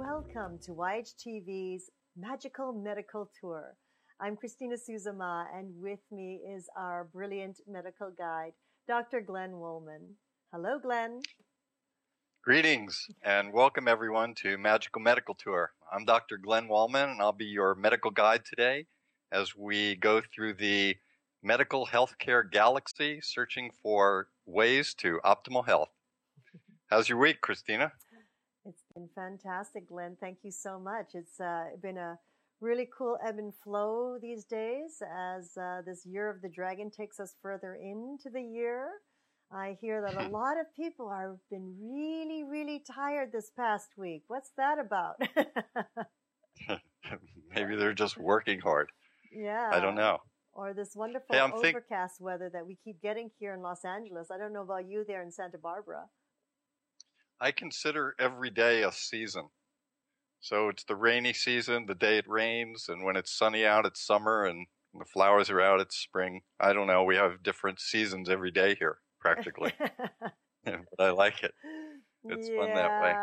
welcome to YHTV's Magical Medical Tour. I'm Christina Suzama, and with me is our brilliant medical guide, Dr. Glenn Wollman. Hello, Glenn. Greetings and welcome everyone to Magical Medical Tour. I'm Dr. Glenn Wollman and I'll be your medical guide today as we go through the medical healthcare galaxy searching for ways to optimal health. How's your week, Christina? Been fantastic, Glenn. Thank you so much. It's uh, been a really cool ebb and flow these days as uh, this year of the dragon takes us further into the year. I hear that a lot of people have been really, really tired this past week. What's that about? Maybe they're just working hard. Yeah. I don't know. Or this wonderful hey, overcast think- weather that we keep getting here in Los Angeles. I don't know about you there in Santa Barbara. I consider every day a season. So it's the rainy season, the day it rains, and when it's sunny out, it's summer, and the flowers are out, it's spring. I don't know. We have different seasons every day here practically. but I like it. It's yeah, fun that way.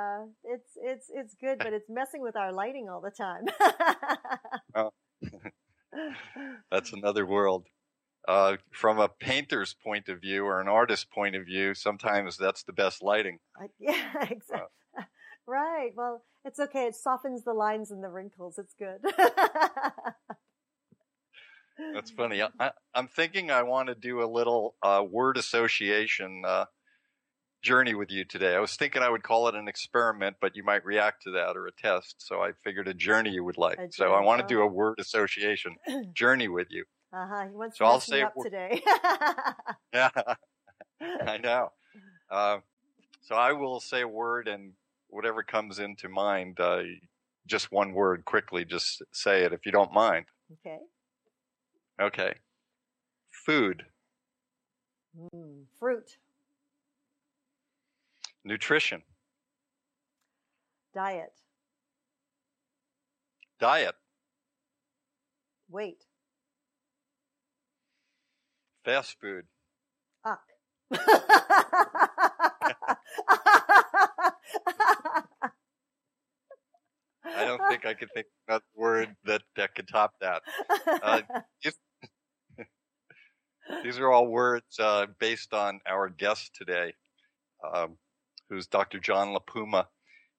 It's it's it's good, but it's messing with our lighting all the time. well, that's another world. Uh, from a painter's point of view or an artist's point of view, sometimes that's the best lighting. Yeah, exactly. Uh, right. Well, it's okay. It softens the lines and the wrinkles. It's good. That's funny. I, am thinking I want to do a little uh, word association uh, journey with you today. I was thinking I would call it an experiment, but you might react to that or a test. So I figured a journey you would like. So I want to do a word association journey with you. Uh huh. He wants so to I'll say up today. yeah, I know. Uh, so I will say a word, and whatever comes into mind, uh, just one word quickly. Just say it if you don't mind. Okay. Okay. Food. Mm, fruit. Nutrition. Diet. Diet. Weight. Fast food. I don't think I could think of a word that, that could top that. Uh, if, these are all words uh, based on our guest today, um, who's Dr. John La Puma.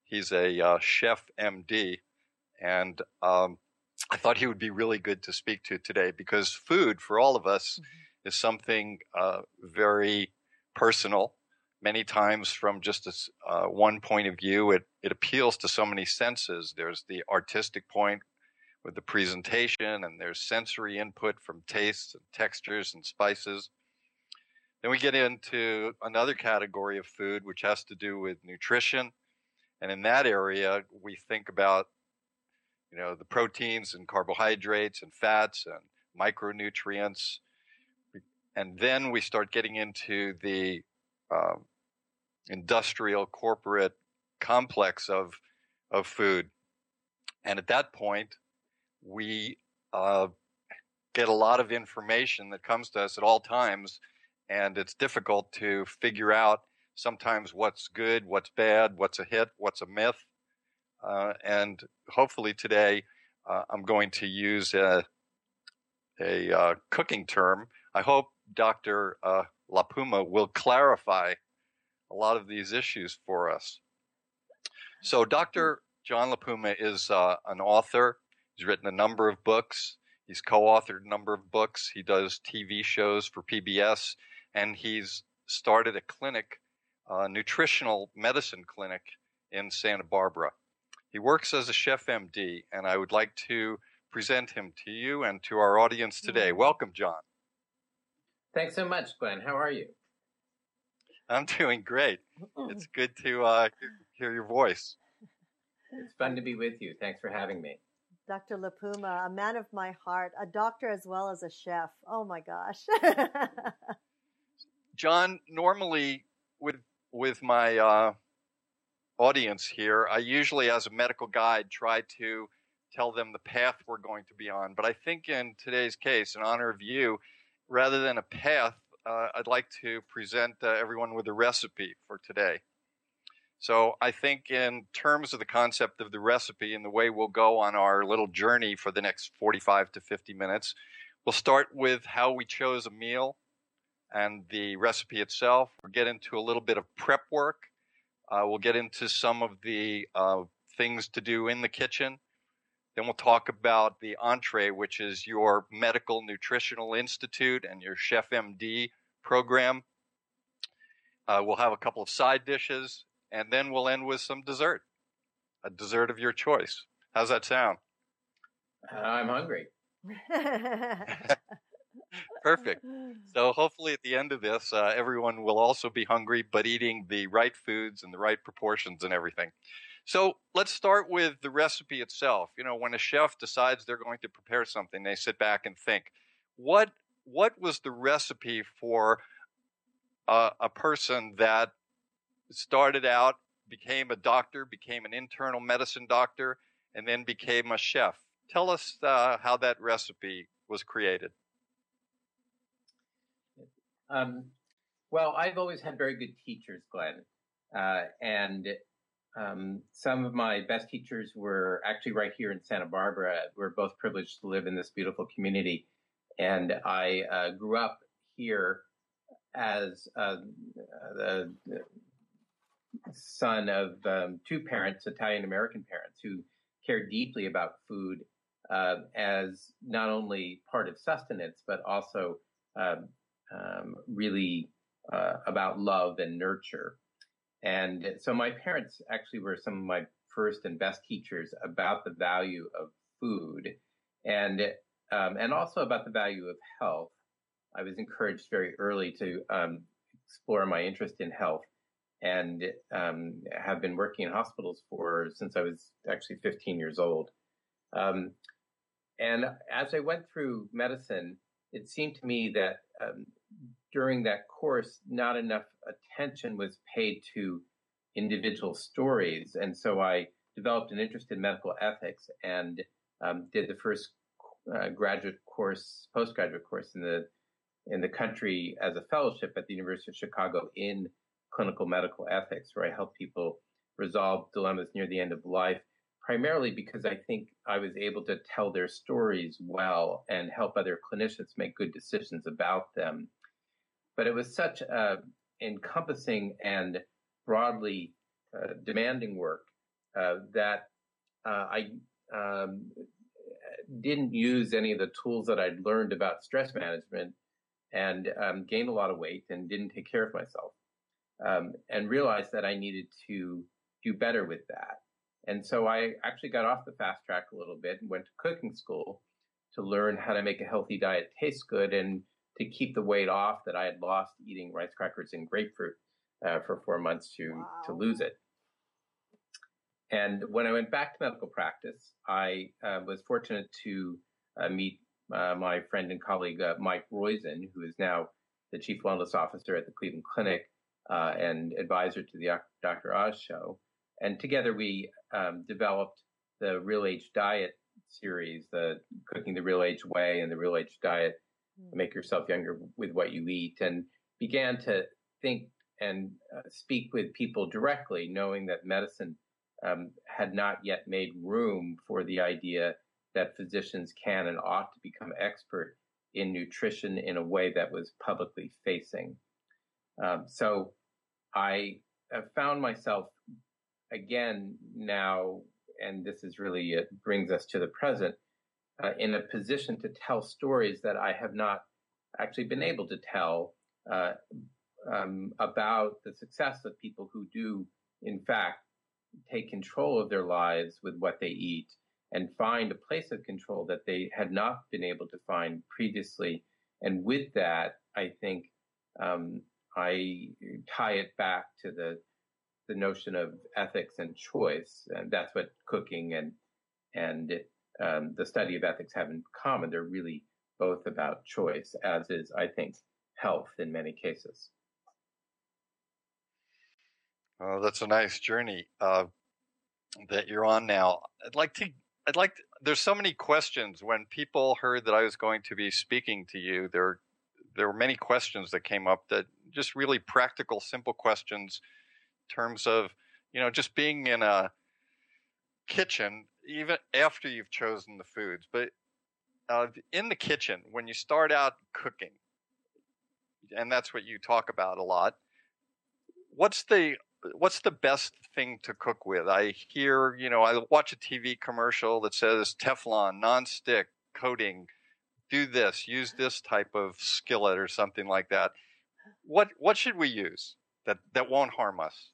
He's a uh, chef MD, and um, I thought he would be really good to speak to today because food for all of us mm-hmm. Is something uh, very personal. Many times, from just a, uh, one point of view, it, it appeals to so many senses. There's the artistic point with the presentation and there's sensory input from tastes and textures and spices. Then we get into another category of food, which has to do with nutrition. And in that area, we think about, you know, the proteins and carbohydrates and fats and micronutrients. And then we start getting into the um, industrial corporate complex of, of food. And at that point, we uh, get a lot of information that comes to us at all times, and it's difficult to figure out sometimes what's good, what's bad, what's a hit, what's a myth. Uh, and hopefully today, uh, I'm going to use a, a uh, cooking term. I hope Dr. Uh, La Puma will clarify a lot of these issues for us. So, Dr. John La Puma is uh, an author He's written a number of books. He's co-authored a number of books. He does TV shows for PBS, and he's started a clinic, a nutritional medicine clinic in Santa Barbara. He works as a chef MD, and I would like to present him to you and to our audience today. Mm-hmm. Welcome, John. Thanks so much, Glenn. How are you? I'm doing great. It's good to uh, hear your voice. It's fun to be with you. Thanks for having me. Dr. La Puma, a man of my heart, a doctor as well as a chef. Oh my gosh. John, normally with with my uh, audience here, I usually, as a medical guide, try to tell them the path we're going to be on. But I think in today's case, in honor of you, rather than a path, uh, I'd like to present uh, everyone with a recipe for today. So I think in terms of the concept of the recipe and the way we'll go on our little journey for the next 45 to 50 minutes, we'll start with how we chose a meal and the recipe itself. We'll get into a little bit of prep work. Uh, we'll get into some of the uh, things to do in the kitchen. Then we'll talk about the entree, which is your Medical Nutritional Institute and your Chef MD program. Uh, we'll have a couple of side dishes, and then we'll end with some dessert, a dessert of your choice. How's that sound? I'm hungry. Perfect. So hopefully at the end of this, uh, everyone will also be hungry, but eating the right foods and the right proportions and everything. So let's start with the recipe itself. You know, when a chef decides they're going to prepare something, they sit back and think, what what was the recipe for uh, a person that started out, became a doctor, became an internal medicine doctor, and then became a chef? Tell us uh, how that recipe was created. Um, well, I've always had very good teachers, Glenn. Uh, and um, some of my best teachers were actually right here in Santa Barbara. We're both privileged to live in this beautiful community. And I uh, grew up here as uh, the son of um, two parents, Italian American parents, who care deeply about food uh, as not only part of sustenance, but also um, um, really uh, about love and nurture. And so my parents actually were some of my first and best teachers about the value of food and um, and also about the value of health. I was encouraged very early to um, explore my interest in health and um, have been working in hospitals for since I was actually 15 years old. Um, and as I went through medicine, it seemed to me that um, during that course, not enough attention was paid to individual stories. And so I developed an interest in medical ethics and um, did the first uh, graduate course, postgraduate course in the in the country as a fellowship at the University of Chicago in clinical medical ethics, where I help people resolve dilemmas near the end of life, primarily because I think I was able to tell their stories well and help other clinicians make good decisions about them but it was such a encompassing and broadly uh, demanding work uh, that uh, I um, didn't use any of the tools that I'd learned about stress management and um, gained a lot of weight and didn't take care of myself um, and realized that I needed to do better with that. And so I actually got off the fast track a little bit and went to cooking school to learn how to make a healthy diet taste good and to keep the weight off that I had lost eating rice crackers and grapefruit uh, for four months to wow. to lose it. And when I went back to medical practice, I uh, was fortunate to uh, meet uh, my friend and colleague uh, Mike Roizen, who is now the chief wellness officer at the Cleveland Clinic uh, and advisor to the Dr. Oz show. And together we um, developed the Real Age Diet series, the Cooking the Real Age Way and the Real Age Diet. Make yourself younger with what you eat and began to think and uh, speak with people directly, knowing that medicine um, had not yet made room for the idea that physicians can and ought to become expert in nutrition in a way that was publicly facing. Um, so I found myself again now, and this is really, it brings us to the present, uh, in a position to tell stories that I have not actually been able to tell uh, um, about the success of people who do, in fact, take control of their lives with what they eat and find a place of control that they had not been able to find previously. And with that, I think um, I tie it back to the the notion of ethics and choice, and that's what cooking and and um, the study of ethics have in common. They're really both about choice, as is, I think, health in many cases. Oh, that's a nice journey uh, that you're on now. I'd like to. I'd like. To, there's so many questions. When people heard that I was going to be speaking to you, there there were many questions that came up that just really practical, simple questions in terms of you know, just being in a kitchen, even after you've chosen the foods, but uh, in the kitchen, when you start out cooking, and that's what you talk about a lot, what's the what's the best thing to cook with? I hear, you know, I watch a TV commercial that says Teflon, non-stick coating, do this, use this type of skillet or something like that. What what should we use that that won't harm us?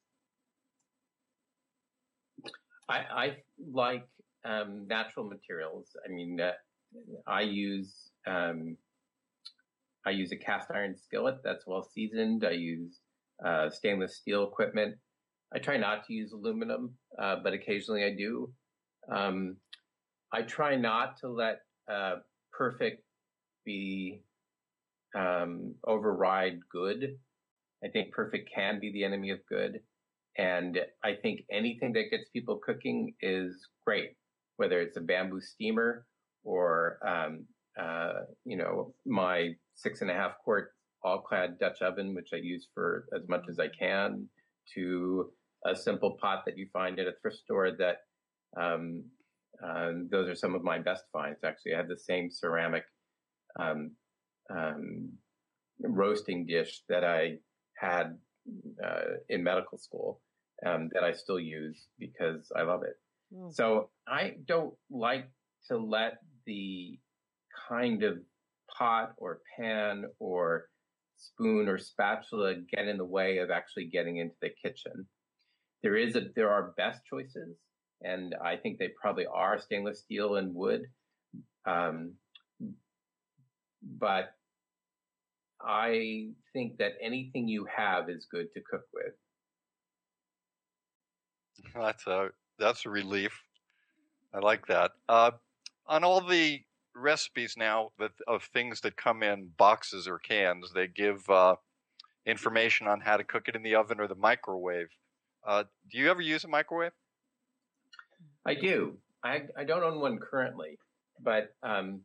I, I like um, natural materials. I mean, uh, I use um, I use a cast iron skillet that's well seasoned. I use uh, stainless steel equipment. I try not to use aluminum, uh, but occasionally I do. Um, I try not to let uh, perfect be um, override good. I think perfect can be the enemy of good. And I think anything that gets people cooking is great, whether it's a bamboo steamer or, um, uh, you know, my six and a half quart all clad Dutch oven, which I use for as much as I can, to a simple pot that you find at a thrift store that, um, uh, those are some of my best finds. Actually, I have the same ceramic, um, um, roasting dish that I had uh, in medical school um, that I still use because I love it. Mm. So I don't like to let the kind of pot or pan or spoon or spatula get in the way of actually getting into the kitchen. There is a, there are best choices and I think they probably are stainless steel and wood. Um, but I think that anything you have is good to cook with. That's a that's a relief. I like that. Uh, on all the recipes now that, of things that come in boxes or cans, they give uh, information on how to cook it in the oven or the microwave. Uh, do you ever use a microwave? I do. I I don't own one currently, but um,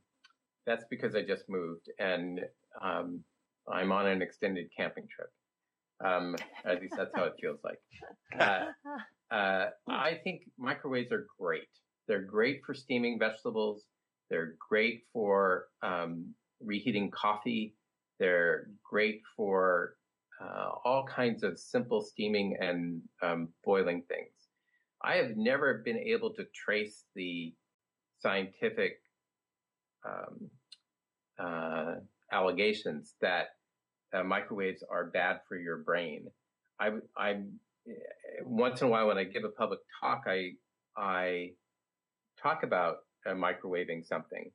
that's because I just moved and um, I'm on an extended camping trip. Um, at least that's how it feels like. Uh, uh, I think microwaves are great. They're great for steaming vegetables. They're great for um, reheating coffee. They're great for uh, all kinds of simple steaming and um, boiling things. I have never been able to trace the scientific um, uh, allegations that uh, microwaves are bad for your brain. I, I once in a while when I give a public talk, I I talk about uh, microwaving something,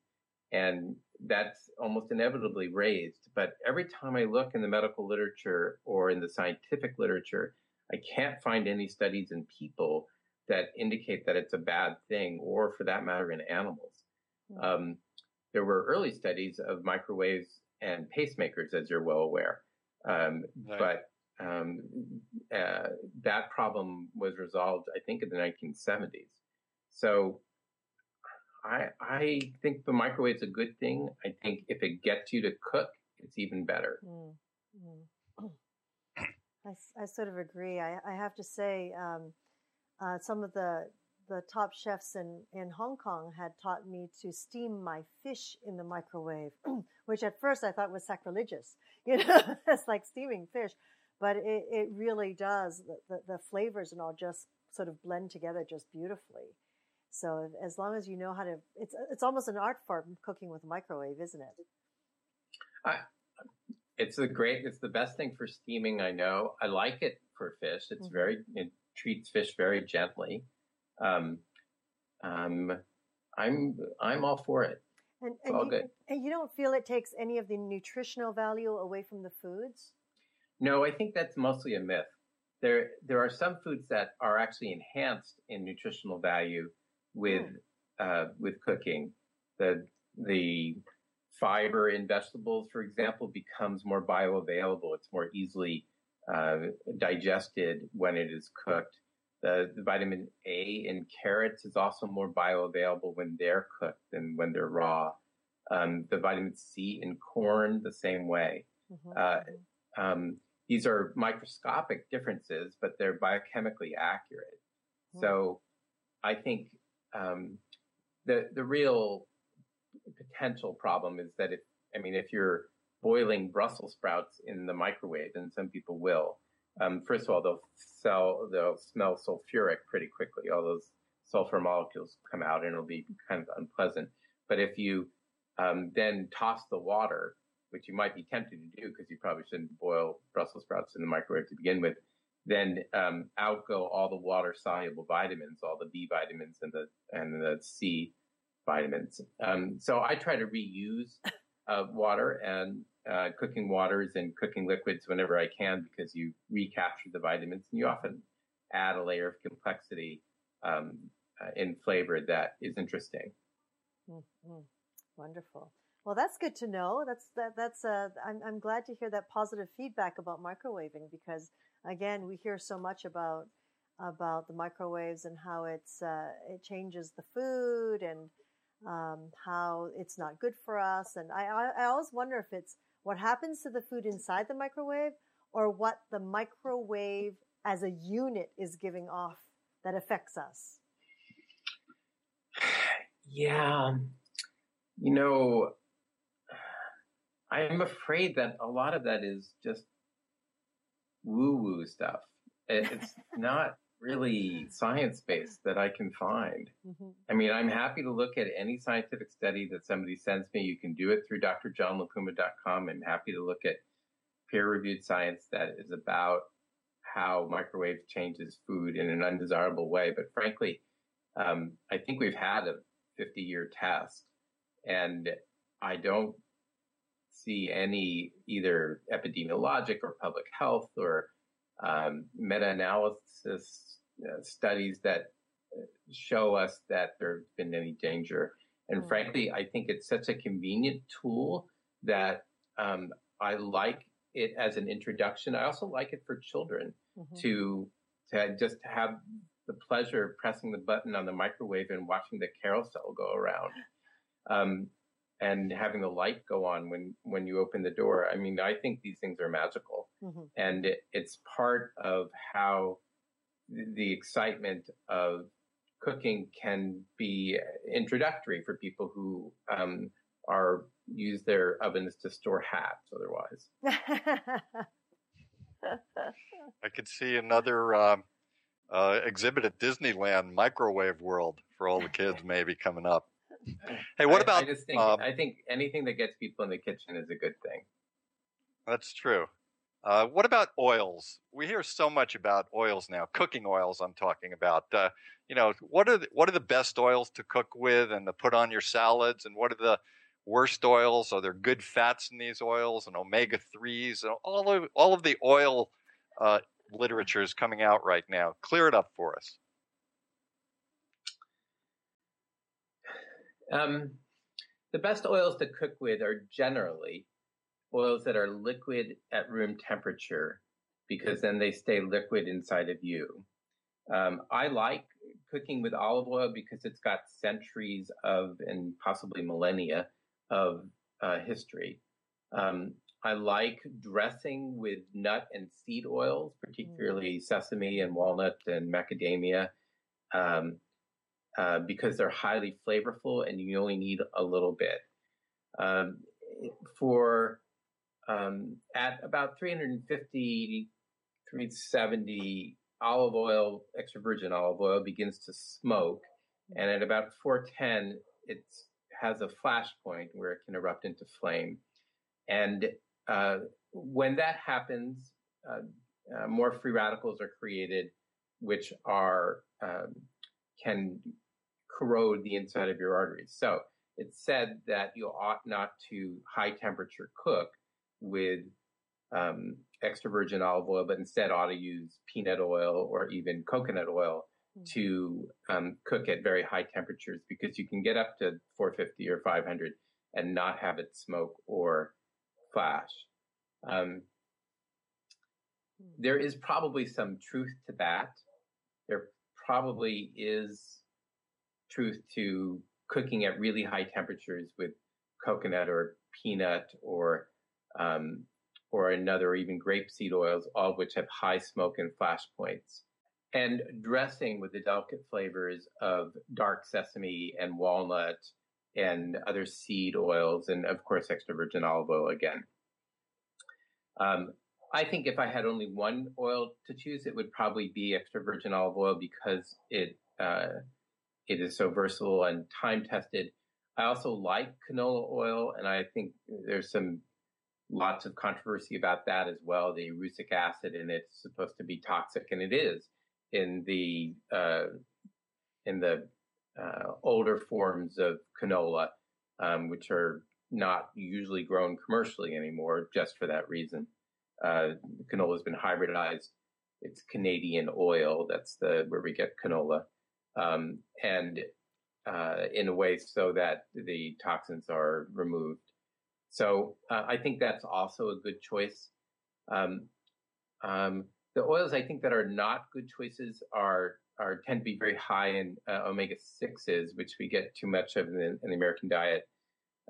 and that's almost inevitably raised. But every time I look in the medical literature or in the scientific literature, I can't find any studies in people that indicate that it's a bad thing, or for that matter, in animals. Mm-hmm. Um, there were early studies of microwaves and pacemakers, as you're well aware. Um, right. But um, uh, that problem was resolved, I think, in the 1970s. So I, I think the microwave's a good thing. I think if it gets you to cook, it's even better. Mm. I, I, sort of agree. I, I have to say, um, uh, some of the the top chefs in, in Hong Kong had taught me to steam my fish in the microwave, which at first I thought was sacrilegious. You know, it's like steaming fish, but it, it really does. The, the, the, flavors and all just sort of blend together just beautifully. So as long as you know how to, it's, it's almost an art form cooking with a microwave, isn't it? I, it's a great, it's the best thing for steaming. I know. I like it for fish. It's mm-hmm. very, it treats fish very gently um, um, I'm I'm all for it. And, and all you, good. And you don't feel it takes any of the nutritional value away from the foods? No, I think that's mostly a myth. There there are some foods that are actually enhanced in nutritional value with mm. uh, with cooking. The the fiber in vegetables, for example, becomes more bioavailable. It's more easily uh, digested when it is cooked. The, the, vitamin A in carrots is also more bioavailable when they're cooked than when they're raw. Um, the vitamin C in corn, the same way. Mm-hmm. Uh, um, these are microscopic differences, but they're biochemically accurate. Mm. So I think um, the the real potential problem is that if I mean if you're boiling Brussels sprouts in the microwave, and some people will, um, first of all they'll sell they'll smell sulfuric pretty quickly. All those sulfur molecules come out, and it'll be kind of unpleasant. But if you um, then toss the water, which you might be tempted to do because you probably shouldn't boil Brussels sprouts in the microwave to begin with, then um, all the water soluble vitamins, all the B vitamins and the and the C vitamins. Um, so I try to reuse uh, water and uh, cooking waters and cooking liquids whenever I can because you recapture the vitamins and you often add a layer of complexity um, uh, in flavor that is interesting. Mm-hmm. Wonderful. Well, that's good to know. That's that. That's. Uh, I'm I'm glad to hear that positive feedback about microwaving because again, we hear so much about about the microwaves and how it's uh, it changes the food and um, how it's not good for us. And I, I I always wonder if it's what happens to the food inside the microwave or what the microwave as a unit is giving off that affects us. Yeah, you know, I'm afraid that a lot of that is just woo woo stuff. It's not really science based that I can find. Mm-hmm. I mean, I'm happy to look at any scientific study that somebody sends me. You can do it through drjohnlapuma.com. I'm happy to look at peer reviewed science that is about how microwave changes food in an undesirable way. But frankly, um, I think we've had a 50 year test and I don't see any either epidemiologic or public health or um, meta-analysis uh, studies that uh, show us that there's been any danger. And mm-hmm. frankly, I think it's such a convenient tool that um, I like it as an introduction. I also like it for children mm-hmm. to to just have the pleasure of pressing the button on the microwave and watching the carousel go around. Um, and having the light go on when when you open the door. I mean, I think these things are magical, mm-hmm. and it, it's part of how the excitement of cooking can be introductory for people who um, are use their ovens to store hats otherwise. I could see another um, uh, exhibit at Disneyland, Microwave World, for all the kids maybe coming up. Hey, what about? I, just think um, I think anything that gets people in the kitchen is a good thing. That's true. Uh, what about oils? We hear so much about oils now, cooking oils. I'm talking about. Uh, you know, what are the, what are the best oils to cook with and to put on your salads, and what are the worst oils? Are there good fats in these oils and omega threes and all of all of the oil uh, literature is coming out right now? Clear it up for us. Um, the best oils to cook with are generally oils that are liquid at room temperature because then they stay liquid inside of you. Um, I like cooking with olive oil because it's got centuries of and possibly millennia of uh, history. Um, I like dressing with nut and seed oils, particularly mm. sesame and walnut and macadamia. Um, uh, because they're highly flavorful and you only need a little bit. Um, for um, at about 350, 370 olive oil, extra virgin olive oil begins to smoke, and at about 410, it has a flash point where it can erupt into flame. And uh, when that happens, uh, uh, more free radicals are created, which are um, can corrode the inside of your arteries. So it's said that you ought not to high temperature cook with um, extra virgin olive oil, but instead ought to use peanut oil or even coconut oil mm-hmm. to um, cook at very high temperatures because you can get up to 450 or 500 and not have it smoke or flash. Um, hmm. there is probably some truth to that. There probably is truth to cooking at really high temperatures with coconut or peanut or um, or another, or even grapeseed oils, all of which have high smoke and flash points. And dressing with the delicate flavors of dark sesame and walnut and other seed oils, and of course, extra virgin olive oil again. Um, I think if I had only one oil to choose, it would probably be extra virgin olive oil because it uh, it is so versatile and time tested. I also like canola oil, and I think there's some lots of controversy about that as well. The erucic acid in it's supposed to be toxic, and it is in the uh, in the uh, older forms of canola, um, which are not usually grown commercially anymore, just for that reason. Uh, canola has been hybridized. It's Canadian oil. That's the where we get canola, um, and uh, in a way so that the toxins are removed. So uh, I think that's also a good choice. Um, um, the oils I think that are not good choices are are tend to be very high in uh, omega sixes, which we get too much of in the, in the American diet.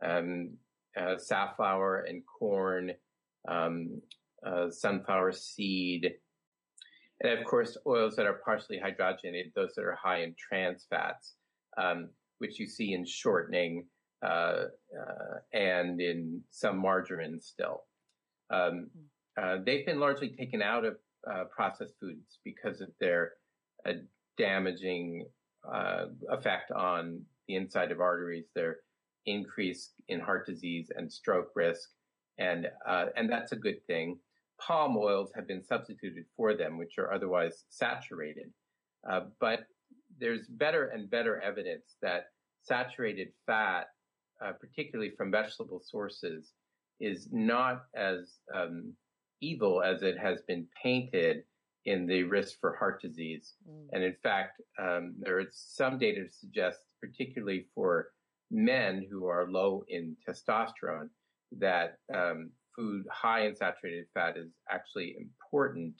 Um, uh, safflower and corn, um, uh, sunflower seed, and of course oils that are partially hydrogenated, those that are high in trans fats, um, which you see in shortening uh, uh, and in some margarine still. Um, uh, they've been largely taken out of uh, processed foods because of their uh, damaging uh, effect on the inside of arteries, their increase in heart disease and stroke risk, and and that's a good thing. Palm oils have been substituted for them, which are otherwise saturated, but there's better and better evidence that saturated fat uh, particularly from vegetable sources, is not as um, evil as it has been painted in the risk for heart disease. Mm. And in fact, um, there is some data to suggest, particularly for men who are low in testosterone, that um, food high in saturated fat is actually important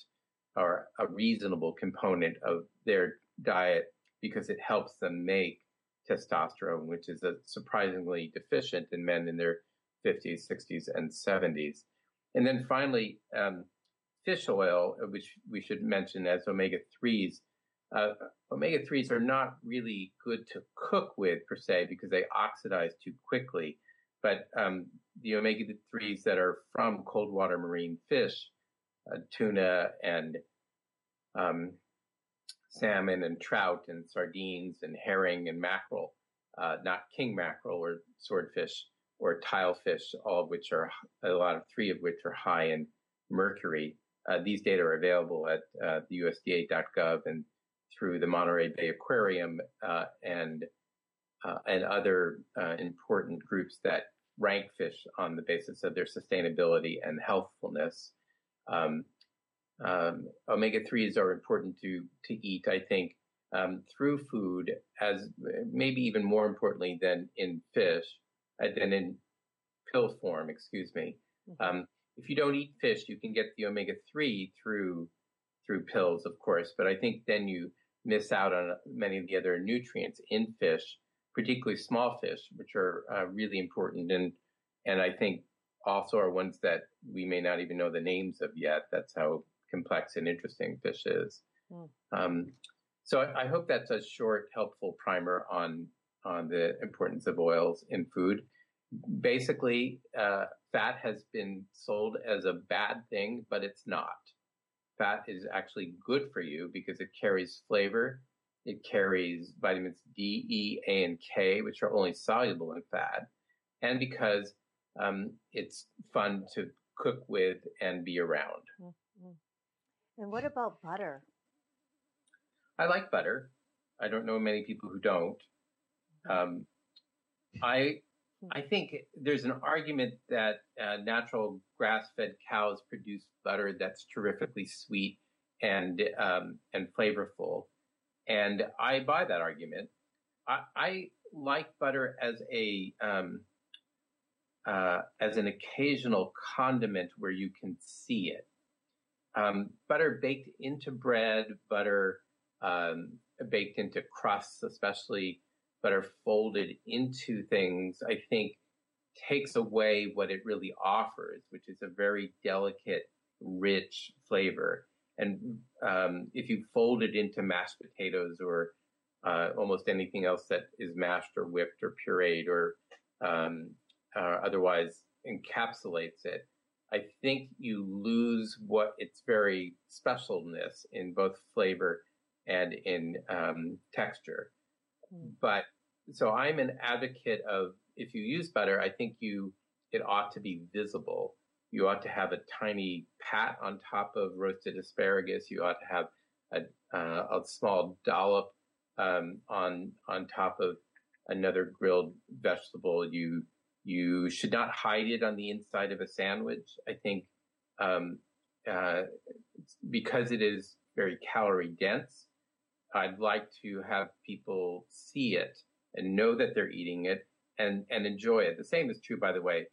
or a reasonable component of their diet because it helps them make testosterone, which is surprisingly deficient in men in their 50s, 60s, and 70s. And then finally, um, fish oil, which we should mention as omega 3s. Uh, omega 3s are not really good to cook with per se because they oxidize too quickly. But um, the omega 3s that are from cold water marine fish, uh, tuna and um, salmon and trout and sardines and herring and mackerel, uh, not king mackerel or swordfish or tilefish, all of which are a lot of three of which are high in mercury. Uh, these data are available at uh, the USDA.gov and through the Monterey Bay Aquarium uh, and uh, and other uh, important groups that rank fish on the basis of their sustainability and healthfulness. Um, um, omega 3s are important to, to eat, I think, um, through food, as maybe even more importantly than in fish, uh, than in pill form, excuse me. Mm-hmm. Um, if you don't eat fish, you can get the omega 3 through through pills, of course, but I think then you miss out on many of the other nutrients in fish, particularly small fish, which are uh, really important and and I think also are ones that we may not even know the names of yet. That's how complex and interesting fish is. Mm. Um, so I, I, hope that's a short, helpful primer on on the importance of oils in food. Basically, uh, fat has been sold as a bad thing, but it's not. Fat is actually good for you because it carries flavor. It carries vitamins D, E, A, and K, which are only soluble in fat, and because um, it's fun to cook with and be around. Mm-hmm. And what about butter? I like butter. I don't know many people who don't. Um, I I think there's an argument that uh, natural grass-fed cows produce butter that's terrifically sweet and um, and flavorful, and I buy that argument. I, I like butter as a um, uh, as an occasional condiment where you can see it um, butter baked into bread, butter um, baked into crusts, especially butter folded into things, I think takes away what it really offers, which is a very delicate, rich flavor. And um, if you fold it into mashed potatoes or uh, almost anything else that is mashed or whipped or pureed or um, uh, otherwise encapsulates it, I think you lose what its very specialness in both flavor and in um, texture. Mm. But so I'm an advocate of if you use butter, I think you it ought to be visible. You ought to have a tiny pat on top of roasted asparagus. You ought to have a, uh, a small dollop um, on on top of another grilled vegetable. You you should not hide it on the inside of a sandwich. I think um, uh, because it is very calorie dense, I'd like to have people see it and know that they're eating it and and enjoy it. The same is true, by the way,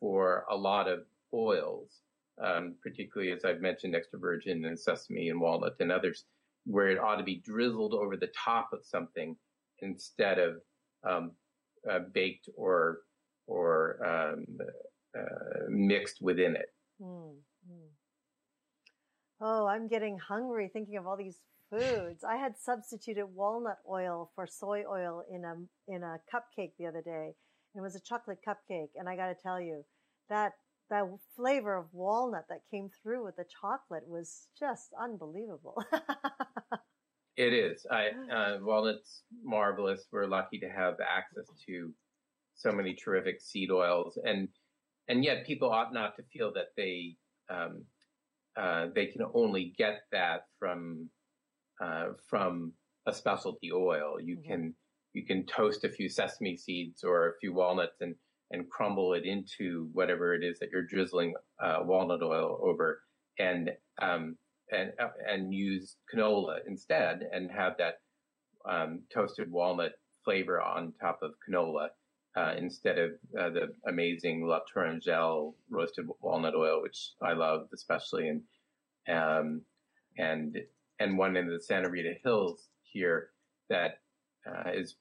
for a lot of oils, um, particularly as I've mentioned, extra virgin and sesame and walnut and others where it ought to be drizzled over the top of something instead of um, uh, baked or or um, uh, mixed within it. Mm, Oh, I'm getting hungry thinking of all these foods. I had substituted walnut oil for soy oil in a in a cupcake the other day. It was a chocolate cupcake, and I got to tell you that that flavor of walnut that came through with the chocolate was just unbelievable. it is. I, uh, walnut's marvelous. We're lucky to have access to so many terrific seed oils, and and yet people ought not to feel that they um, uh, they can only get that from uh, from a specialty oil. You mm-hmm. can you can toast a few sesame seeds or a few walnuts and and crumble it into whatever it is that you're drizzling uh, walnut oil over, and um, and uh, and use canola instead, and have that um, toasted walnut flavor on top of canola uh, instead of uh, the amazing La Tourangelle roasted walnut oil, which I love especially, and um, and and one in the Santa Rita Hills here that uh, is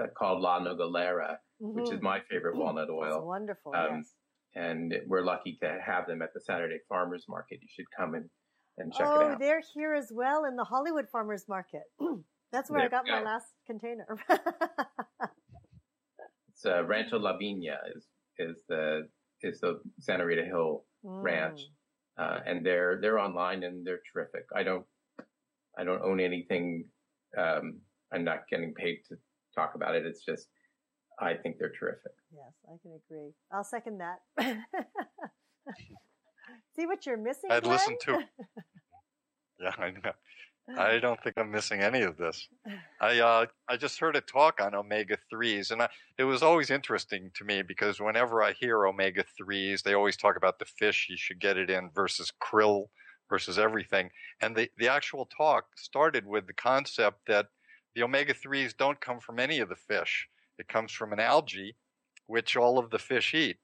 uh, called La Nogalera, mm-hmm. which is mm-hmm. my favorite walnut oil. That's wonderful. Um, yes. And we're lucky to have them at the Saturday Farmers Market. You should come and, and check oh, it out. Oh, they're here as well in the Hollywood Farmers Market. That's where there I got my last container. it's uh, Rancho La Vina is is the is the Santa Rita Hill mm. ranch, uh, and they're they're online and they're terrific. I don't I don't own anything um, I'm not getting paid to talk about it. It's just, I think they're terrific. Yes, I can agree. I'll second that. See what you're missing. I'd Glenn? listen to. yeah, I know. I don't think I'm missing any of this. I uh, I just heard a talk on omega threes, and I, it was always interesting to me because whenever I hear omega threes, they always talk about the fish you should get it in versus krill versus everything. And the the actual talk started with the concept that the omega 3s don't come from any of the fish. It comes from an algae, which all of the fish eat.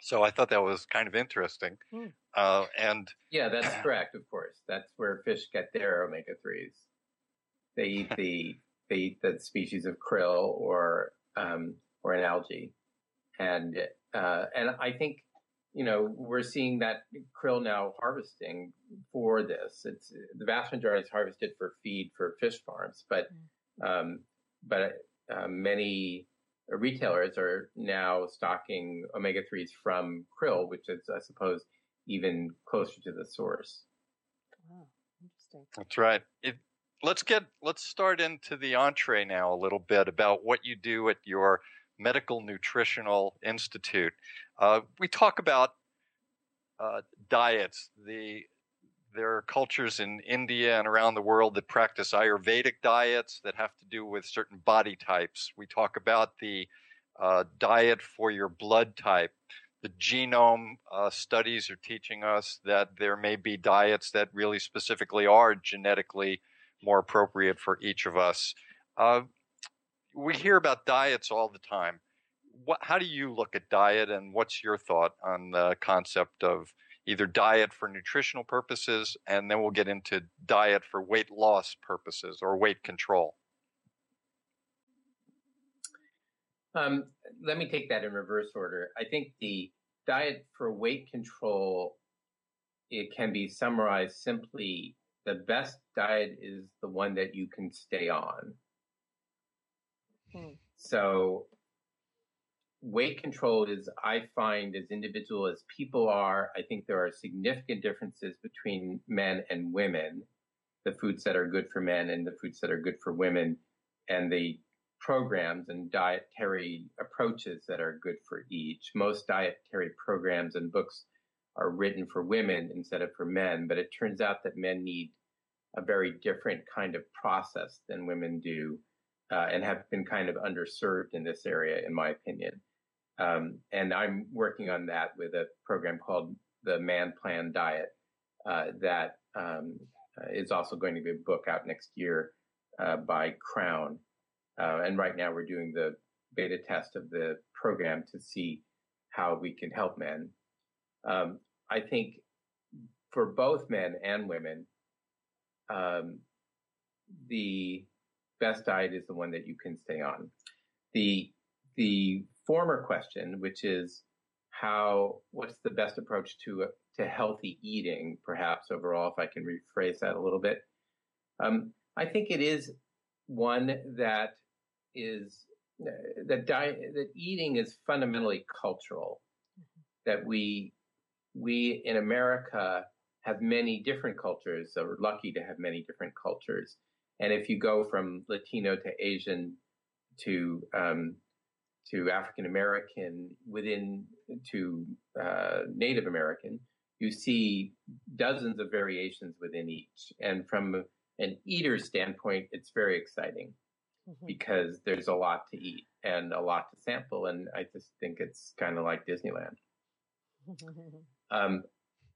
So I thought that was kind of interesting. Mm. Uh, and yeah, that's correct. Of course, that's where fish get their omega 3s. They eat the they eat the species of krill or um, or an algae, and uh, and I think you know, we're seeing that krill now harvesting for this. It's the vast majority is harvested for feed for fish farms, but mm. um, but uh, many retailers are now stocking omega threes from krill, which is, I suppose, even closer to the source. Wow, interesting. That's right. It, let's get let's start into the entree now a little bit about what you do at your Medical Nutritional Institute. Uh, we talk about uh, diets. The there are cultures in India and around the world that practice Ayurvedic diets that have to do with certain body types. We talk about the uh, diet for your blood type. The genome uh, studies are teaching us that there may be diets that really specifically are genetically more appropriate for each of us. Uh, we hear about diets all the time. What, how do you look at diet, and what's your thought on the concept of either diet for nutritional purposes, and then we'll get into diet for weight loss purposes or weight control? Um, let me take that in reverse order. I think the diet for weight control it can be summarized simply the best diet is the one that you can stay on. Hmm. So weight control is, I find, as individual as people are, I think there are significant differences between men and women, the foods that are good for men and the foods that are good for women, and the programs and dietary approaches that are good for each. Most dietary programs and books are written for women instead of for men, but it turns out that men need a very different kind of process than women do uh, and have been kind of underserved in this area, in my opinion. Um, and I'm working on that with a program called the Man Plan Diet uh, that um, uh, is also going to be a book out next year uh, by Crown. Uh, and right now we're doing the beta test of the program to see how we can help men. Um, I think for both men and women, um, the best diet is the one that you can stay on. The the former question, which is how what's the best approach to to healthy eating, perhaps overall, if I can rephrase that a little bit. Um, I think it is one that is that diet that eating is fundamentally cultural. Mm-hmm. That we we in America have many different cultures. So we're lucky to have many different cultures. And if you go from Latino to Asian to um, to African American, within to uh, Native American, you see dozens of variations within each. And from an eater standpoint, it's very exciting mm-hmm. because there's a lot to eat and a lot to sample. And I just think it's kind of like Disneyland. um,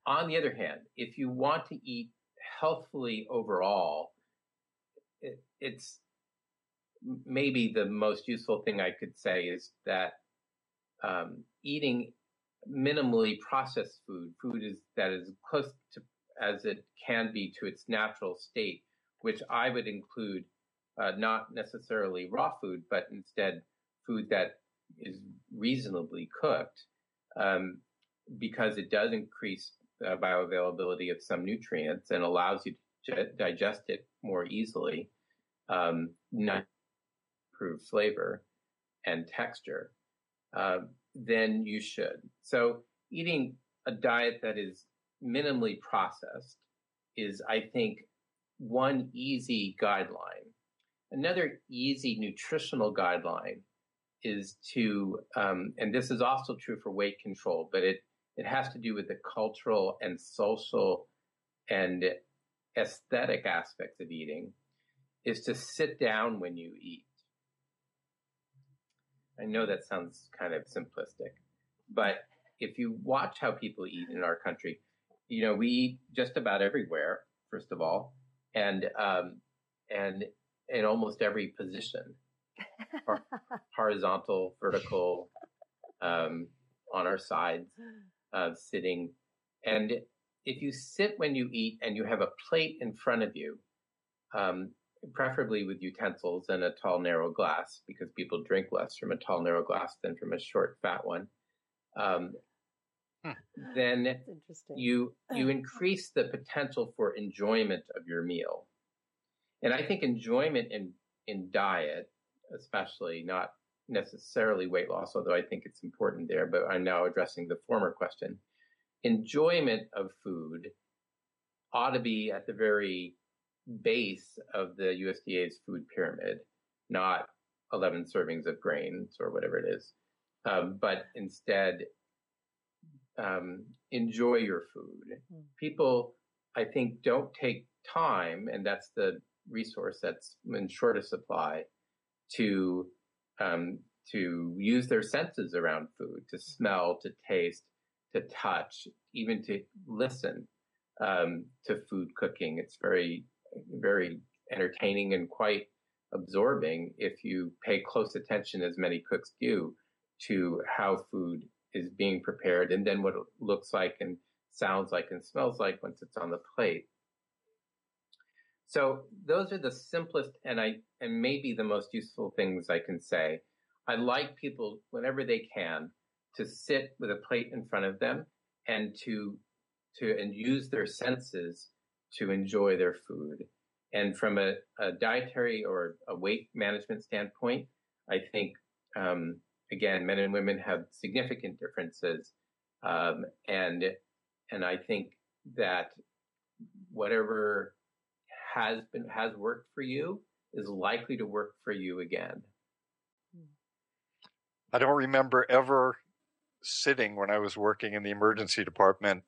on the other hand, if you want to eat healthfully overall, it, it's maybe the most useful thing I could say is that um, eating minimally processed food, food is that is close to as it can be to its natural state, which I would include uh, not necessarily raw food, but instead food that is reasonably cooked, um, because it does increase uh, bioavailability of some nutrients and allows you to digest it more easily. Um, not improve flavor and texture, uh, then you should. So eating a diet that is minimally processed is, I think, one easy guideline. Another easy nutritional guideline is to, um, and this is also true for weight control, but it, it has to do with the cultural and social and aesthetic aspects of eating, is to sit down when you eat. I know that sounds kind of simplistic, but if you watch how people eat in our country, you know, we eat just about everywhere, first of all, and, um, and in almost every position, horizontal, vertical, um, on our sides, uh, sitting. And if you sit when you eat and you have a plate in front of you, um, preferably with utensils and a tall, narrow glass, because people drink less from a tall, narrow glass than from a short, fat one. Um, hmm. Then you you increase the potential for enjoyment of your meal, and I think enjoyment in in diet, especially not necessarily weight loss, although I think it's important there. But I'm now addressing the former question. Enjoyment of food ought to be at the very base of the USDA's food pyramid, not 11 servings of grains or whatever it is, um, but instead um, enjoy your food. Mm. People, I think, don't take time, and that's the resource that's in shortest supply, to um, to use their senses around food, to smell, to taste, to touch, even to listen um, to food cooking. It's very very entertaining and quite absorbing if you pay close attention, as many cooks do, to how food is being prepared and then what it looks like and sounds like and smells like once it's on the plate. So those are the simplest and I and maybe the most useful things I can say. I like people whenever they can to sit with a plate in front of them and to to and use their senses to enjoy their food. And from a, a dietary or a weight management standpoint, I think um, again, men and women have significant differences, um, and and I think that whatever has been has worked for you is likely to work for you again. I don't remember ever sitting when I was working in the emergency department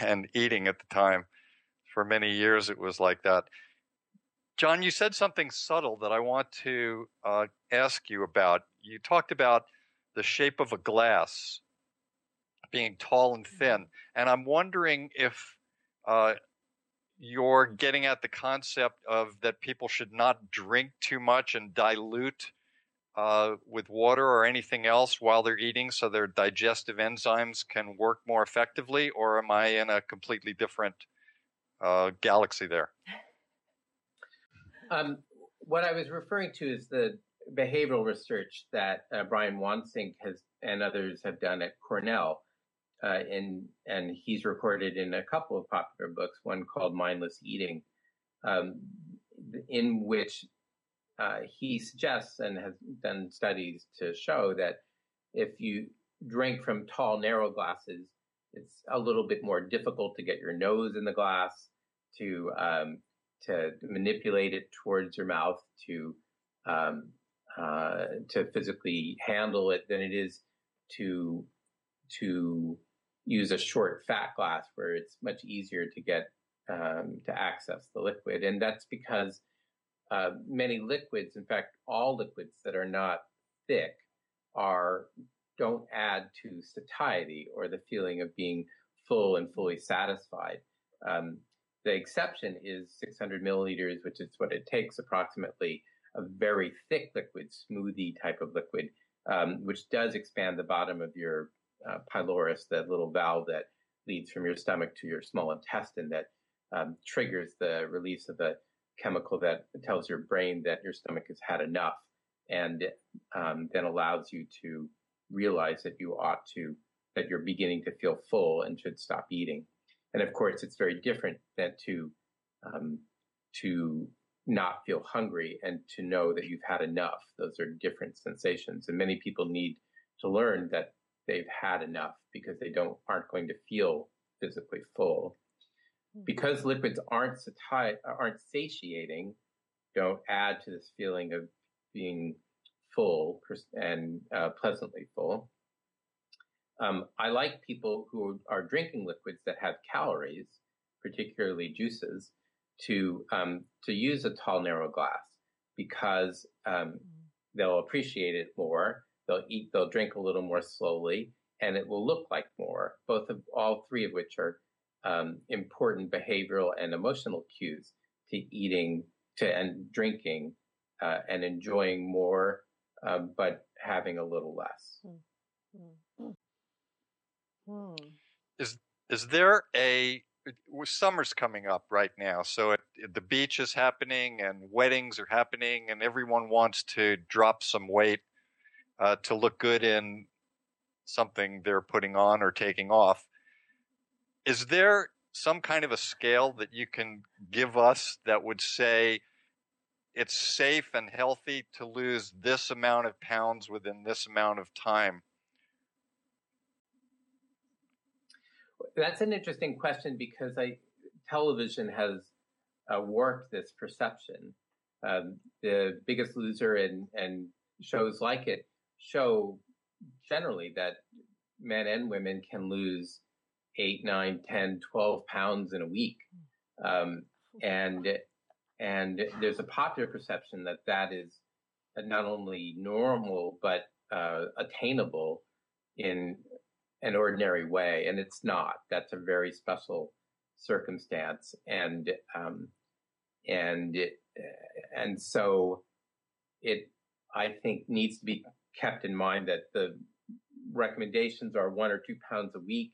and eating at the time. For many years, it was like that. John, you said something subtle that I want to uh, ask you about. You talked about the shape of a glass being tall and thin, mm-hmm. and I'm wondering if uh, you're getting at the concept of that people should not drink too much and dilute uh, with water or anything else while they're eating so their digestive enzymes can work more effectively, or am I in a completely different uh, galaxy there? Um, what I was referring to is the behavioral research that uh, Brian Wansink has and others have done at Cornell. Uh, in, and he's recorded in a couple of popular books, one called Mindless Eating, um, in which uh, he suggests and has done studies to show that if you drink from tall, narrow glasses, it's a little bit more difficult to get your nose in the glass, to um, to manipulate it towards your mouth, to um, uh, to physically handle it than it is to to use a short fat glass where it's much easier to get um, to access the liquid, and that's because uh, many liquids, in fact, all liquids that are not thick, are don't add to satiety or the feeling of being full and fully satisfied. Um, the exception is 600 milliliters, which is what it takes approximately a very thick liquid, smoothie type of liquid, um, which does expand the bottom of your uh, pylorus, that little valve that leads from your stomach to your small intestine that um, triggers the release of the chemical that tells your brain that your stomach has had enough and um, then allows you to realize that you ought to, that you're beginning to feel full and should stop eating. And of course, it's very different than to, um, to not feel hungry and to know that you've had enough. Those are different sensations. And many people need to learn that they've had enough because they don't, aren't going to feel physically full. Hmm. because liquids aren't sati- aren't satiating, don't add to this feeling of being full and uh, pleasantly full. Um, I like people who are drinking liquids that have calories, particularly juices, to um, to use a tall, narrow glass because um, hmm. they'll appreciate it more. They'll eat, they'll drink a little more slowly, and it will look like more. Both of all three of which are um, important behavioral and emotional cues to eating to and drinking uh, and enjoying more, uh, but having a little less. Hmm. Hmm. Is is there a summer's coming up right now, so it, the beach is happening and weddings are happening, and everyone wants to drop some weight uh, to look good in something they're putting on or taking off is there some kind of a scale that you can give us that would say it's safe and healthy to lose this amount of pounds within this amount of time? That's an interesting question because I, television has uh, warped this perception. Um, the Biggest Loser and, and shows like it show generally that men and women can lose eight, nine, 10, 12 pounds in a week. Um, and, and there's a popular perception that that is not only normal, but uh, attainable in an ordinary way. And it's not. That's a very special circumstance. And, um, and, it, and so it, I think needs to be kept in mind that the recommendations are one or two pounds a week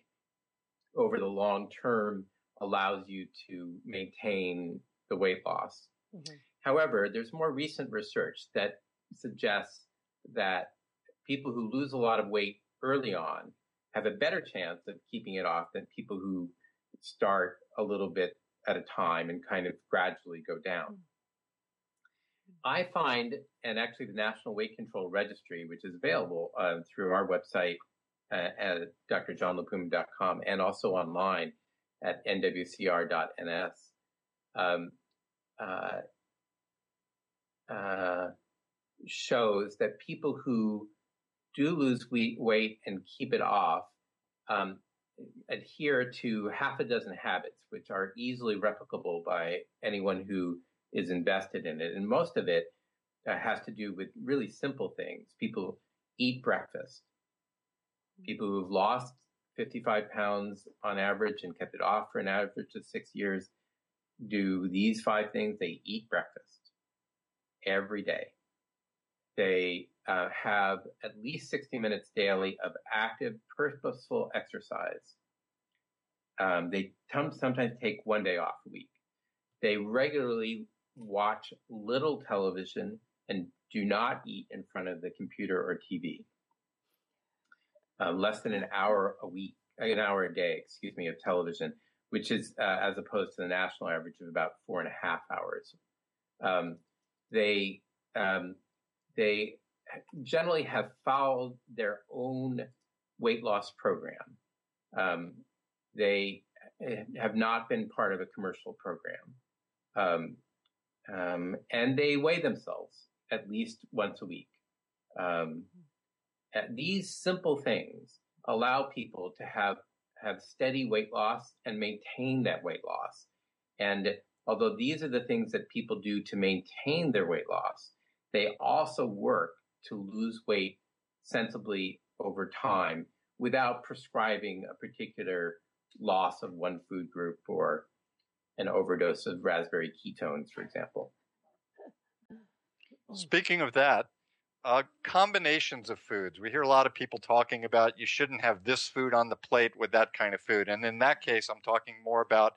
over the long term allows you to maintain the weight loss. Mm-hmm. However, there's more recent research that suggests that people who lose a lot of weight early on have a better chance of keeping it off than people who start a little bit at a time and kind of gradually go down. I find, and actually the National Weight Control Registry, which is available uh, through our website uh, at drjohnlapuma.com and also online at nwcr.ns, um, uh, uh, shows that people who do lose weight and keep it off um, adhere to half a dozen habits, which are easily replicable by anyone who is invested in it. And most of it uh, has to do with really simple things. People eat breakfast. People who've lost 55 pounds on average and kept it off for an average of six years do these five things. They eat breakfast every day. They uh, have at least 60 minutes daily of active, purposeful exercise. Um, they t- sometimes take one day off a week. They regularly watch little television and do not eat in front of the computer or TV. Uh, less than an hour a week, an hour a day, excuse me, of television, which is uh, as opposed to the national average of about four and a half hours. Um, they um, they generally have followed their own weight loss program. Um, they eh, have not been part of a commercial program. Um, um, and they weigh themselves at least once a week. Um, these simple things allow people to have have steady weight loss and maintain that weight loss. And although these are the things that people do to maintain their weight loss, they also work to lose weight sensibly over time without prescribing a particular loss of one food group or an overdose of raspberry ketones, for example. Speaking of that, uh, combinations of foods. We hear a lot of people talking about you shouldn't have this food on the plate with that kind of food. And in that case, I'm talking more about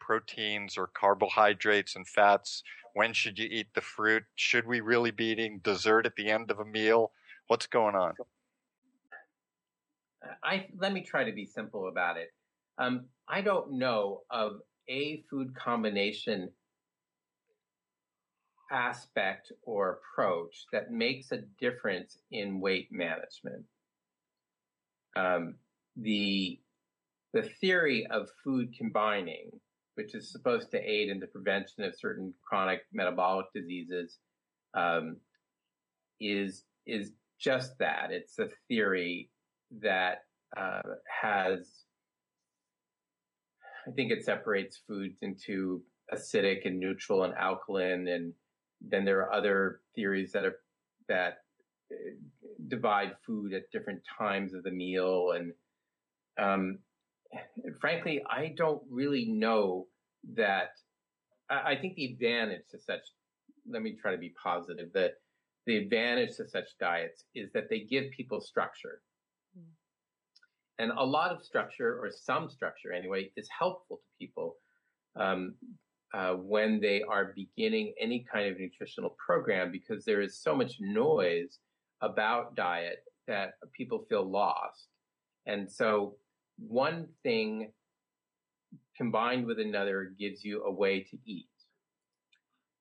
proteins or carbohydrates and fats. When should you eat the fruit? Should we really be eating dessert at the end of a meal? What's going on? I let me try to be simple about it. Um, I don't know of a food combination aspect or approach that makes a difference in weight management. Um, the the theory of food combining, which is supposed to aid in the prevention of certain chronic metabolic diseases, um, is is just that. It's a theory that uh, has I think it separates foods into acidic and neutral and alkaline, and then there are other theories that are that uh, divide food at different times of the meal, and um, frankly, I don't really know that. I, I think the advantage to such. Let me try to be positive. That the advantage to such diets is that they give people structure. And a lot of structure, or some structure anyway, is helpful to people um, uh, when they are beginning any kind of nutritional program because there is so much noise about diet that people feel lost. And so one thing combined with another gives you a way to eat.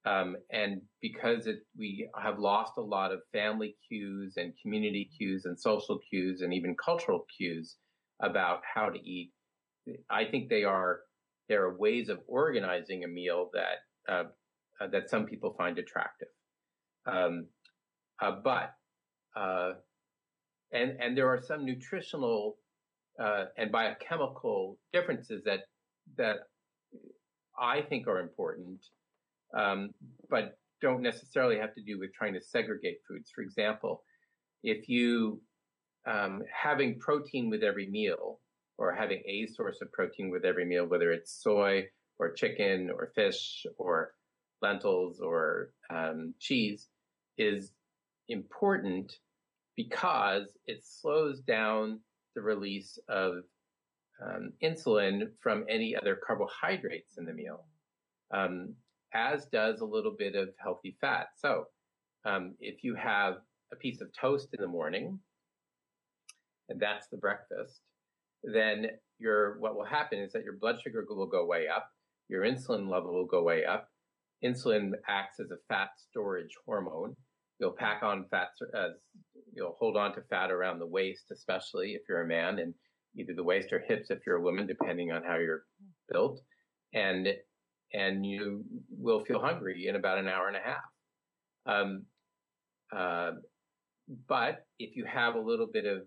Um, and because it, we have lost a lot of family cues and community cues and social cues and even cultural cues, about how to eat. I think they are there are ways of organizing a meal that uh, uh, that some people find attractive, um, uh, but uh, and and there are some nutritional uh, and biochemical differences that that I think are important, um, but don't necessarily have to do with trying to segregate foods. For example, if you um, having protein with every meal or having a source of protein with every meal, whether it's soy or chicken or fish or lentils or um, cheese, is important because it slows down the release of um, insulin from any other carbohydrates in the meal, um, as does a little bit of healthy fat. So, um, if you have a piece of toast in the morning, and that's the breakfast, then your what will happen is that your blood sugar will go way up, your insulin level will go way up. Insulin acts as a fat storage hormone. You'll pack on fat, uh, you'll hold on to fat around the waist, especially if you're a man, and either the waist or hips if you're a woman, depending on how you're built. And and you will feel hungry in about an hour and a half. Um, uh, but if you have a little bit of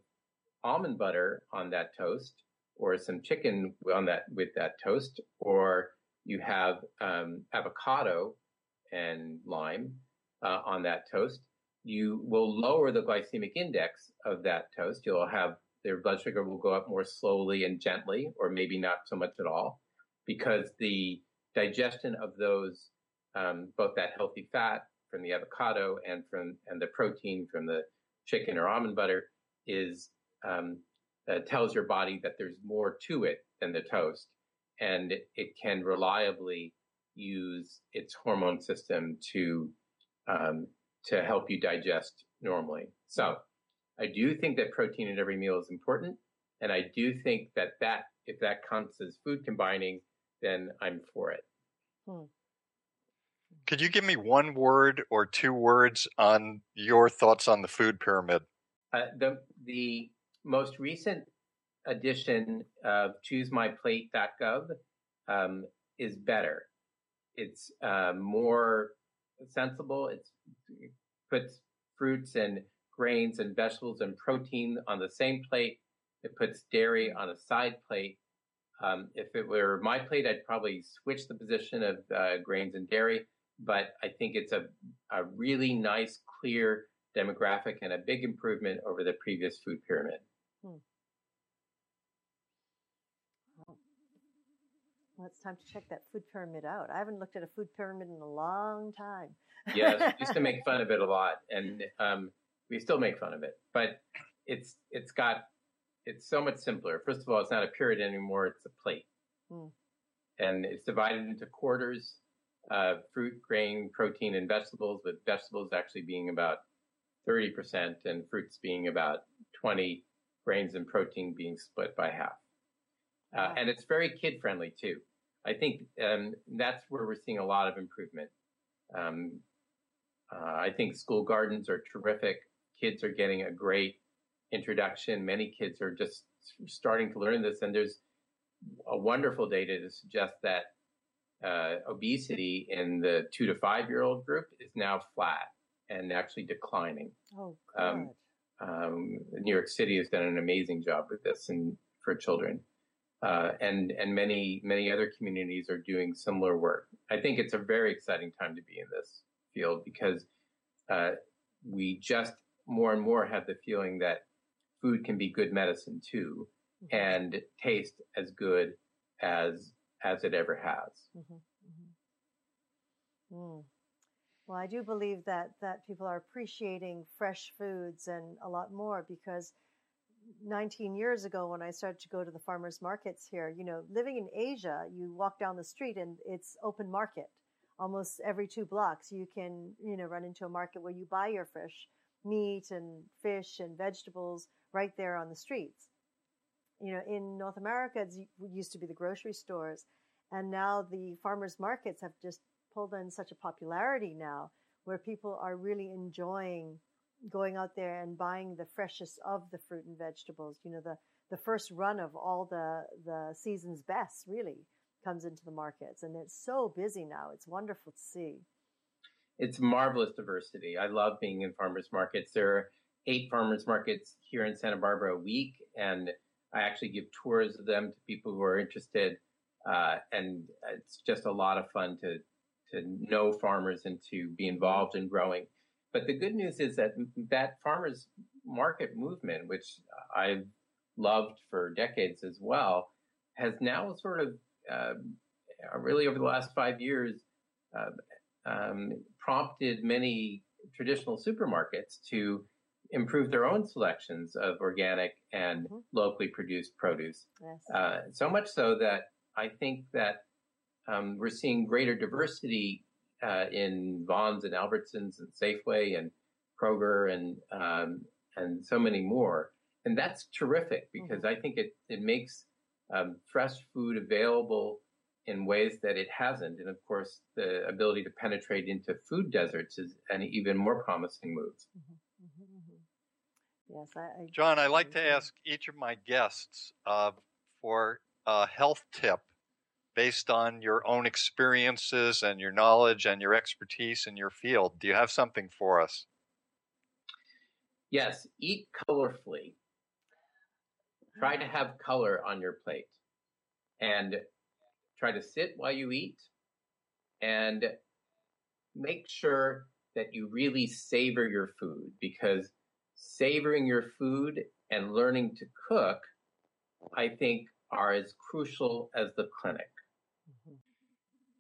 almond butter on that toast, or some chicken on that with that toast, or you have um, avocado and lime uh, on that toast, you will lower the glycemic index of that toast. You'll have their blood sugar will go up more slowly and gently, or maybe not so much at all, because the digestion of those, um, both that healthy fat from the avocado and from and the protein from the chicken or almond butter, is um, uh, tells your body that there's more to it than the toast, and it, it can reliably use its hormone system to um, to help you digest normally. So, I do think that protein in every meal is important, and I do think that that if that counts as food combining, then I'm for it. Hmm. Could you give me one word or two words on your thoughts on the food pyramid? Uh, the the most recent edition of ChooseMyPlate.gov um, is better. It's uh, more sensible. It's, it puts fruits and grains and vegetables and protein on the same plate. It puts dairy on a side plate. Um, if it were my plate, I'd probably switch the position of uh, grains and dairy. But I think it's a, a really nice, clear demographic and a big improvement over the previous food pyramid. Hmm. Well, it's time to check that food pyramid out. I haven't looked at a food pyramid in a long time. yes, used to make fun of it a lot, and um, we still make fun of it. But it's it's got it's so much simpler. First of all, it's not a pyramid anymore; it's a plate, hmm. and it's divided into quarters: uh, fruit, grain, protein, and vegetables. With vegetables actually being about thirty percent, and fruits being about twenty, grains and protein being split by half. Uh, and it's very kid friendly too. I think um, that's where we're seeing a lot of improvement. Um, uh, I think school gardens are terrific. Kids are getting a great introduction. Many kids are just starting to learn this, and there's a wonderful data to suggest that uh, obesity in the two to five year old group is now flat and actually declining. Oh, um, um, New York City has done an amazing job with this and for children. Uh, and and many many other communities are doing similar work. I think it's a very exciting time to be in this field because uh, we just more and more have the feeling that food can be good medicine too, mm-hmm. and taste as good as as it ever has. Mm-hmm. Mm-hmm. Mm. Well, I do believe that that people are appreciating fresh foods and a lot more because 19 years ago when I started to go to the farmers markets here, you know, living in Asia, you walk down the street and it's open market. Almost every two blocks, you can, you know, run into a market where you buy your fresh meat and fish and vegetables right there on the streets. You know, in North America, it used to be the grocery stores. And now the farmers markets have just pulled in such a popularity now where people are really enjoying going out there and buying the freshest of the fruit and vegetables. You know, the, the first run of all the, the season's best really comes into the markets and it's so busy now. It's wonderful to see. It's marvelous diversity. I love being in farmers markets. There are eight farmers markets here in Santa Barbara a week and I actually give tours of them to people who are interested. Uh, and it's just a lot of fun to, to know farmers and to be involved in growing. But the good news is that that farmers market movement, which I've loved for decades as well, has now sort of uh, really over the last five years uh, um, prompted many traditional supermarkets to improve their own selections of organic and mm-hmm. locally produced produce. Yes. Uh, so much so that I think that um, we're seeing greater diversity uh, in Vons and Albertsons and Safeway and Kroger and um, and so many more. And that's terrific because mm-hmm. I think it it makes um, fresh food available in ways that it hasn't. And of course, the ability to penetrate into food deserts is an even more promising move. Mm-hmm. Mm-hmm. mm-hmm. Yes, I, I, John, I like to ask each of my guests uh, for a health tip based on your own experiences and your knowledge and your expertise in your field. Do you have something for us? Yes, eat colorfully. Try to have color on your plate and try to sit while you eat and make sure that you really savor your food because savoring your food and learning to cook, I think, are as crucial as the clinic.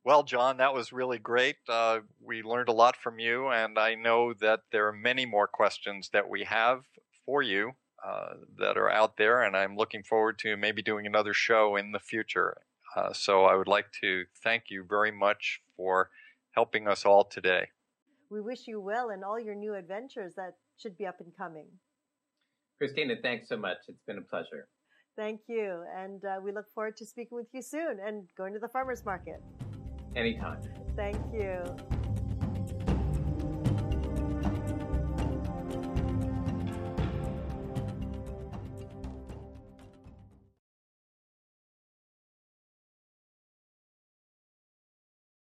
Well, John, that was really great. Uh, we learned a lot from you, and I know that there are many more questions that we have for you uh, that are out there, and I'm looking forward to maybe doing another show in the future. Uh, so I would like to thank you very much for helping us all today. We wish you well in all your new adventures that should be up and coming. Christina, thanks so much. It's been a pleasure. Thank you. And uh, we look forward to speaking with you soon and going to the farmer's market. Anytime. Thank you.